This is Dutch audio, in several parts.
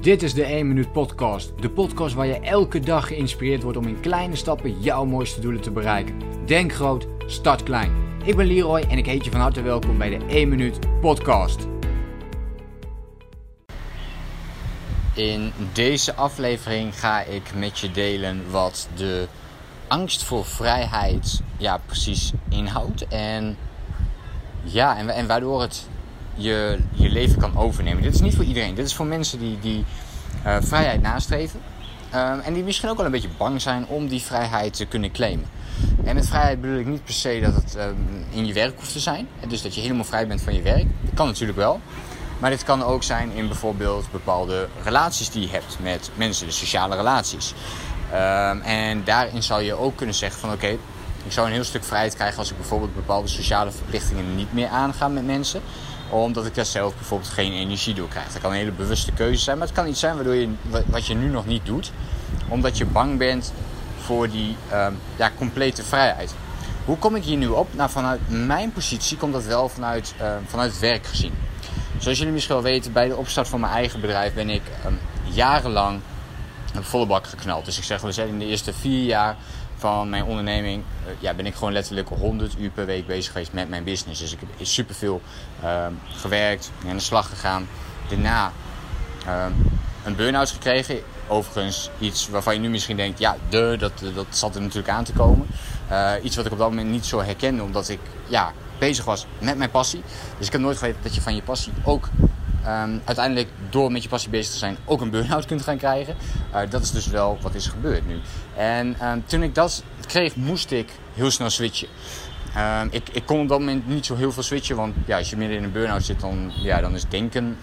Dit is de 1 Minuut Podcast. De podcast waar je elke dag geïnspireerd wordt om in kleine stappen jouw mooiste doelen te bereiken. Denk groot, start klein. Ik ben Leroy en ik heet je van harte welkom bij de 1 Minuut Podcast. In deze aflevering ga ik met je delen wat de angst voor vrijheid ja, precies inhoudt. En, ja, en, en waardoor het je, je leven kan overnemen. Dit is niet voor iedereen. Dit is voor mensen die, die uh, vrijheid nastreven. Uh, en die misschien ook wel een beetje bang zijn om die vrijheid te kunnen claimen. En met vrijheid bedoel ik niet per se dat het um, in je werk hoeft te zijn. Dus dat je helemaal vrij bent van je werk. Dat kan natuurlijk wel. Maar dit kan ook zijn in bijvoorbeeld bepaalde relaties die je hebt met mensen, de sociale relaties. Um, en daarin zou je ook kunnen zeggen van oké, ik zou een heel stuk vrijheid krijgen als ik bijvoorbeeld bepaalde sociale verplichtingen niet meer aanga met mensen omdat ik daar zelf bijvoorbeeld geen energie door krijg. Dat kan een hele bewuste keuze zijn, maar het kan iets zijn waardoor je, wat je nu nog niet doet. Omdat je bang bent voor die um, ja, complete vrijheid. Hoe kom ik hier nu op? Nou, vanuit mijn positie komt dat wel vanuit, uh, vanuit werk gezien. Zoals jullie misschien wel weten, bij de opstart van mijn eigen bedrijf ben ik um, jarenlang een volle bak geknald. Dus ik zeg wel eens, in de eerste vier jaar van mijn onderneming uh, ja, ben ik gewoon letterlijk 100 uur per week bezig geweest met mijn business. Dus ik heb superveel uh, gewerkt, aan de slag gegaan. Daarna uh, een burn-out gekregen. Overigens iets waarvan je nu misschien denkt, ja, de, dat, dat zat er natuurlijk aan te komen. Uh, iets wat ik op dat moment niet zo herkende, omdat ik ja, bezig was met mijn passie. Dus ik heb nooit geweten dat je van je passie ook um, uiteindelijk door met je passie bezig te zijn ook een burn-out kunt gaan krijgen. Uh, dat is dus wel wat is gebeurd nu. En um, toen ik dat kreeg, moest ik heel snel switchen. Um, ik, ik kon op dat moment niet zo heel veel switchen, want ja, als je midden in een burn-out zit, dan, ja, dan is denken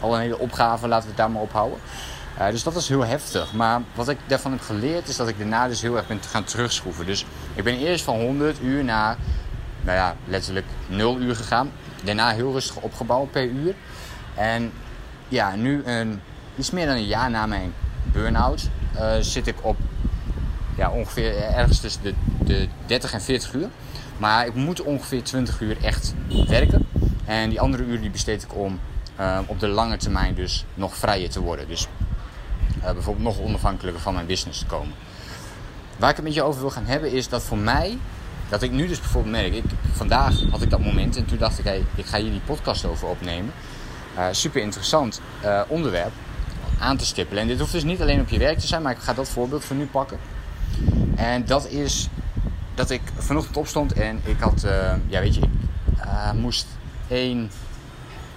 al een hele opgave. Laten we het daar maar ophouden. Uh, dus dat was heel heftig. Maar wat ik daarvan heb geleerd is dat ik daarna dus heel erg ben gaan terugschroeven. Dus ik ben eerst van 100 uur naar, nou ja, letterlijk 0 uur gegaan. Daarna heel rustig opgebouwd per uur. En ja, nu een, iets meer dan een jaar na mijn burn-out uh, zit ik op ja, ongeveer ergens tussen de, de 30 en 40 uur. Maar ik moet ongeveer 20 uur echt werken. En die andere uren die besteed ik om uh, op de lange termijn dus nog vrijer te worden. Dus uh, bijvoorbeeld nog onafhankelijker van mijn business te komen. Waar ik het met je over wil gaan hebben is dat voor mij, dat ik nu dus bijvoorbeeld merk, ik, vandaag had ik dat moment en toen dacht ik, ik ga hier die podcast over opnemen. Uh, super interessant uh, onderwerp aan te stippelen. En dit hoeft dus niet alleen op je werk te zijn, maar ik ga dat voorbeeld voor nu pakken. En dat is dat ik vanochtend opstond en ik had, uh, ja weet je, ik moest één.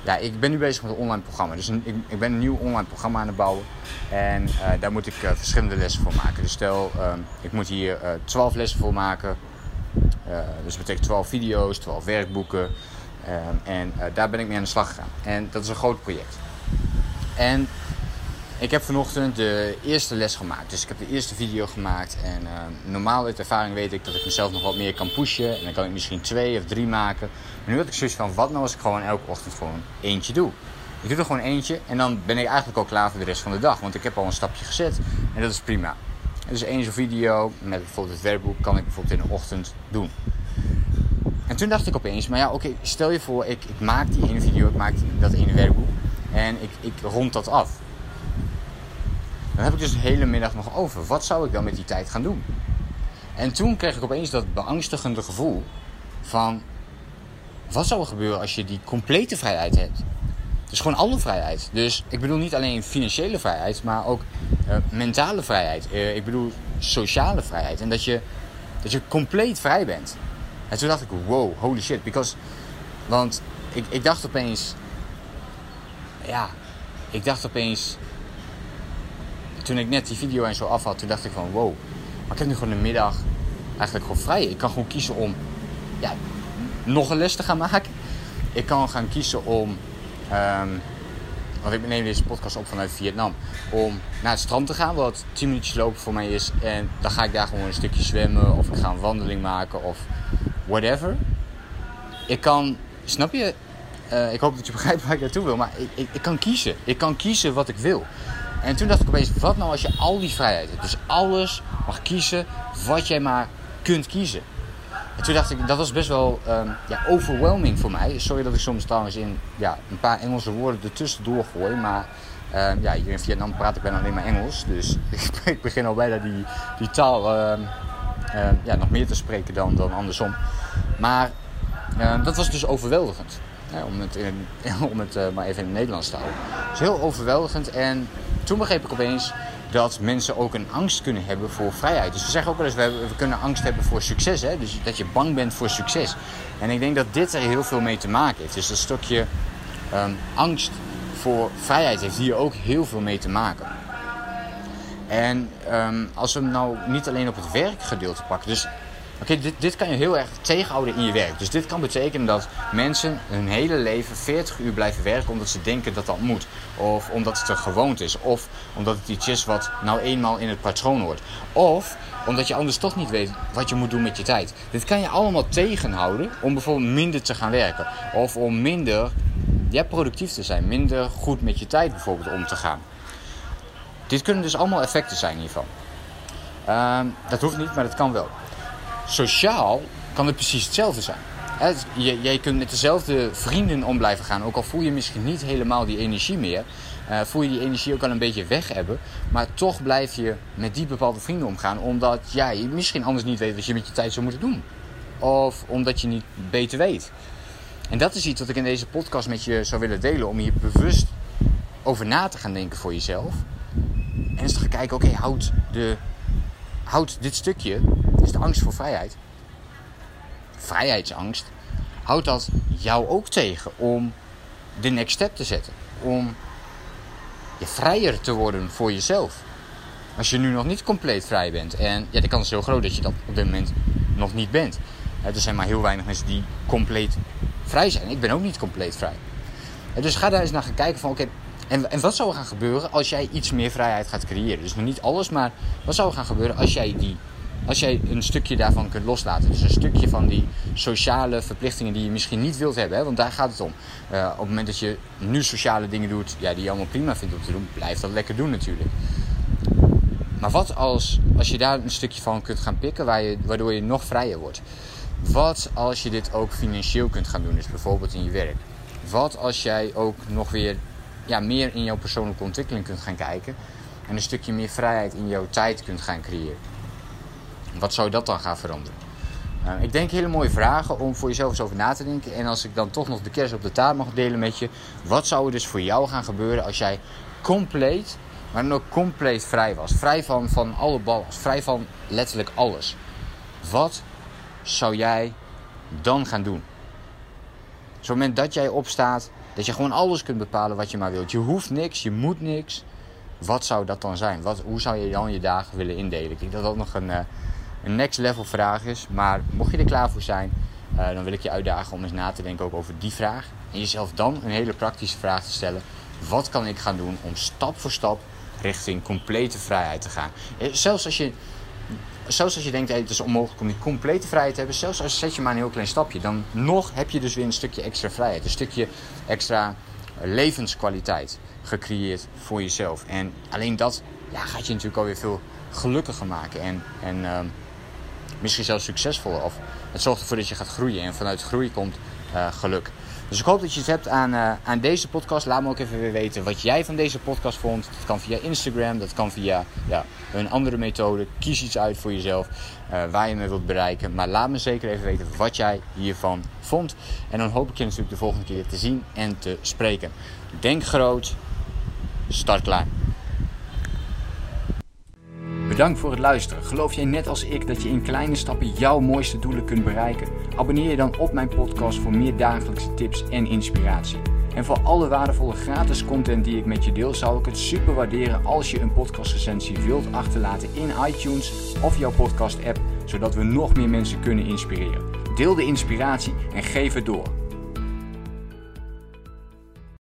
Ja, ik ben nu bezig met een online programma. Dus ik, ik, ben een nieuw online programma aan het bouwen. En daar moet ik verschillende lessen voor maken. Dus stel, ik moet hier 12 lessen voor maken. dus dat betekent 12 video's, 12 werkboeken. Um, en uh, daar ben ik mee aan de slag gegaan. En dat is een groot project. En ik heb vanochtend de eerste les gemaakt. Dus ik heb de eerste video gemaakt. En uh, normaal uit ervaring weet ik dat ik mezelf nog wat meer kan pushen. En dan kan ik misschien twee of drie maken. Maar nu had ik zoiets van, wat nou als ik gewoon elke ochtend gewoon eentje doe? Ik doe er gewoon eentje en dan ben ik eigenlijk al klaar voor de rest van de dag. Want ik heb al een stapje gezet en dat is prima. Dus één zo'n video met bijvoorbeeld het werkboek kan ik bijvoorbeeld in de ochtend doen. En toen dacht ik opeens, maar ja, oké, stel je voor, ik, ik maak die ene video, ik maak dat ene werkboek en ik, ik rond dat af. Dan heb ik dus de hele middag nog over. Wat zou ik dan met die tijd gaan doen? En toen kreeg ik opeens dat beangstigende gevoel van... Wat zou er gebeuren als je die complete vrijheid hebt? Dus gewoon alle vrijheid. Dus ik bedoel niet alleen financiële vrijheid, maar ook uh, mentale vrijheid. Uh, ik bedoel sociale vrijheid. En dat je, dat je compleet vrij bent. En toen dacht ik, wow, holy shit. Because, want ik, ik dacht opeens... Ja, ik dacht opeens... Toen ik net die video en zo af had, toen dacht ik van wow. Maar ik heb nu gewoon de middag eigenlijk gewoon vrij. Ik kan gewoon kiezen om ja, nog een les te gaan maken. Ik kan gaan kiezen om... Um, want ik neem deze podcast op vanuit Vietnam. Om naar het strand te gaan, wat 10 minuutjes lopen voor mij is. En dan ga ik daar gewoon een stukje zwemmen. Of ik ga een wandeling maken. Of whatever. Ik kan, snap je? Uh, ik hoop dat je begrijpt waar ik naartoe wil. Maar ik, ik, ik, kan kiezen. Ik kan kiezen wat ik wil. En toen dacht ik opeens, wat nou als je al die vrijheid hebt? Dus alles mag kiezen wat jij maar kunt kiezen. En toen dacht ik, dat was best wel um, ja, overwhelming voor mij. Sorry dat ik soms trouwens in ja, een paar Engelse woorden ertussen doorgooi. Maar Ehm, ja, hier in Vietnam praat ik bijna alleen maar Engels. Dus ik begin al bijna die, die taal ehm, ehm, ja, nog meer te spreken dan, dan andersom. Maar dat was dus overweldigend. Hè, om het, om het uh, maar even in het Nederlands te houden. Het is heel overweldigend. En toen begreep ik opeens dat mensen ook een angst kunnen hebben voor vrijheid. Dus we zeggen ook wel eens, we, we kunnen angst hebben voor succes. Hè? Dus dat je bang bent voor succes. En ik denk dat dit er heel veel mee te maken heeft. Dus dat stukje angst voor vrijheid heeft hier ook heel veel mee te maken. En um, als we hem nou niet alleen op het werkgedeelte pakken. Dus oké, dit, dit kan je heel erg tegenhouden in je werk. Dus dit kan betekenen dat mensen hun hele leven 40 uur blijven werken omdat ze denken dat dat moet. Of omdat het er gewoond is. Of omdat het iets is wat nou eenmaal in het patroon hoort. Of omdat je anders toch niet weet wat je moet doen met je tijd. Dit kan je allemaal tegenhouden om bijvoorbeeld minder te gaan werken. Of om minder ja, productief te zijn. Minder goed met je tijd bijvoorbeeld om te gaan. Dit kunnen dus allemaal effecten zijn hiervan. Uh, dat hoeft niet, maar dat kan wel. Sociaal kan het precies hetzelfde zijn. Jij kunt met dezelfde vrienden om blijven gaan. Ook al voel je misschien niet helemaal die energie meer. Uh, voel je die energie ook al een beetje weg hebben. Maar toch blijf je met die bepaalde vrienden omgaan. Omdat ja, je misschien anders niet weet wat je met je tijd zou moeten doen. Of omdat je niet beter weet. En dat is iets wat ik in deze podcast met je zou willen delen. Om hier bewust over na te gaan denken voor jezelf. En te gaan kijken, oké, houd, de, houd dit stukje, is de angst voor vrijheid. Vrijheidsangst. Houdt dat jou ook tegen om de next step te zetten. Om je vrijer te worden voor jezelf. Als je nu nog niet compleet vrij bent. En ja, de kans is heel groot dat je dat op dit moment nog niet bent. Er zijn maar heel weinig mensen die compleet vrij zijn. Ik ben ook niet compleet vrij. Dus ga daar eens naar gaan kijken van oké, en, en wat zou er gaan gebeuren als jij iets meer vrijheid gaat creëren? Dus nog niet alles, maar wat zou er gaan gebeuren als jij, die, als jij een stukje daarvan kunt loslaten? Dus een stukje van die sociale verplichtingen die je misschien niet wilt hebben, want daar gaat het om. Uh, op het moment dat je nu sociale dingen doet ja, die je allemaal prima vindt om te doen, blijf dat lekker doen natuurlijk. Maar wat als, als je daar een stukje van kunt gaan pikken waar je, waardoor je nog vrijer wordt? Wat als je dit ook financieel kunt gaan doen, dus bijvoorbeeld in je werk? Wat als jij ook nog weer ja, meer in jouw persoonlijke ontwikkeling kunt gaan kijken en een stukje meer vrijheid in jouw tijd kunt gaan creëren? Wat zou dat dan gaan veranderen? Uh, ik denk hele mooie vragen om voor jezelf eens over na te denken. En als ik dan toch nog de kerst op de taart mag delen met je, wat zou er dus voor jou gaan gebeuren als jij compleet, maar dan ook compleet vrij was? Vrij van, van alle ballen, vrij van letterlijk alles. Wat zou jij dan gaan doen? Op het moment dat jij opstaat, dat je gewoon alles kunt bepalen wat je maar wilt. Je hoeft niks, je moet niks. Wat zou dat dan zijn? Wat, hoe zou je dan je dagen willen indelen? Ik denk dat dat nog een, uh, een next level vraag is. Maar mocht je er klaar voor zijn, uh, dan wil ik je uitdagen om eens na te denken ook over die vraag. En jezelf dan een hele praktische vraag te stellen. Wat kan ik gaan doen om stap voor stap richting complete vrijheid te gaan? Eh, zelfs als je zelfs als je denkt, hey, het is onmogelijk om die complete vrijheid te hebben, zelfs als zet je maar een heel klein stapje, dan nog heb je dus weer een stukje extra vrijheid, een stukje extra levenskwaliteit gecreëerd voor jezelf. En alleen dat gaat je natuurlijk alweer veel gelukkiger maken en, en uh, misschien zelfs succesvoller. Of het zorgt ervoor dat je gaat groeien en vanuit groei komt uh, geluk. Dus ik hoop dat je het hebt aan, uh, aan deze podcast. Laat me ook even weer weten wat jij van deze podcast vond. Dat kan via Instagram, dat kan via ja, een andere methode. Kies iets uit voor jezelf uh, waar je me wilt bereiken. Maar laat me zeker even weten wat jij hiervan vond. En dan hoop ik je natuurlijk de volgende keer te zien en te spreken. Denk groot, start klein. Bedankt voor het luisteren. Geloof jij net als ik dat je in kleine stappen jouw mooiste doelen kunt bereiken? Abonneer je dan op mijn podcast voor meer dagelijkse tips en inspiratie. En voor alle waardevolle gratis content die ik met je deel, zou ik het super waarderen als je een podcastrecensie wilt achterlaten in iTunes of jouw podcast app, zodat we nog meer mensen kunnen inspireren. Deel de inspiratie en geef het door.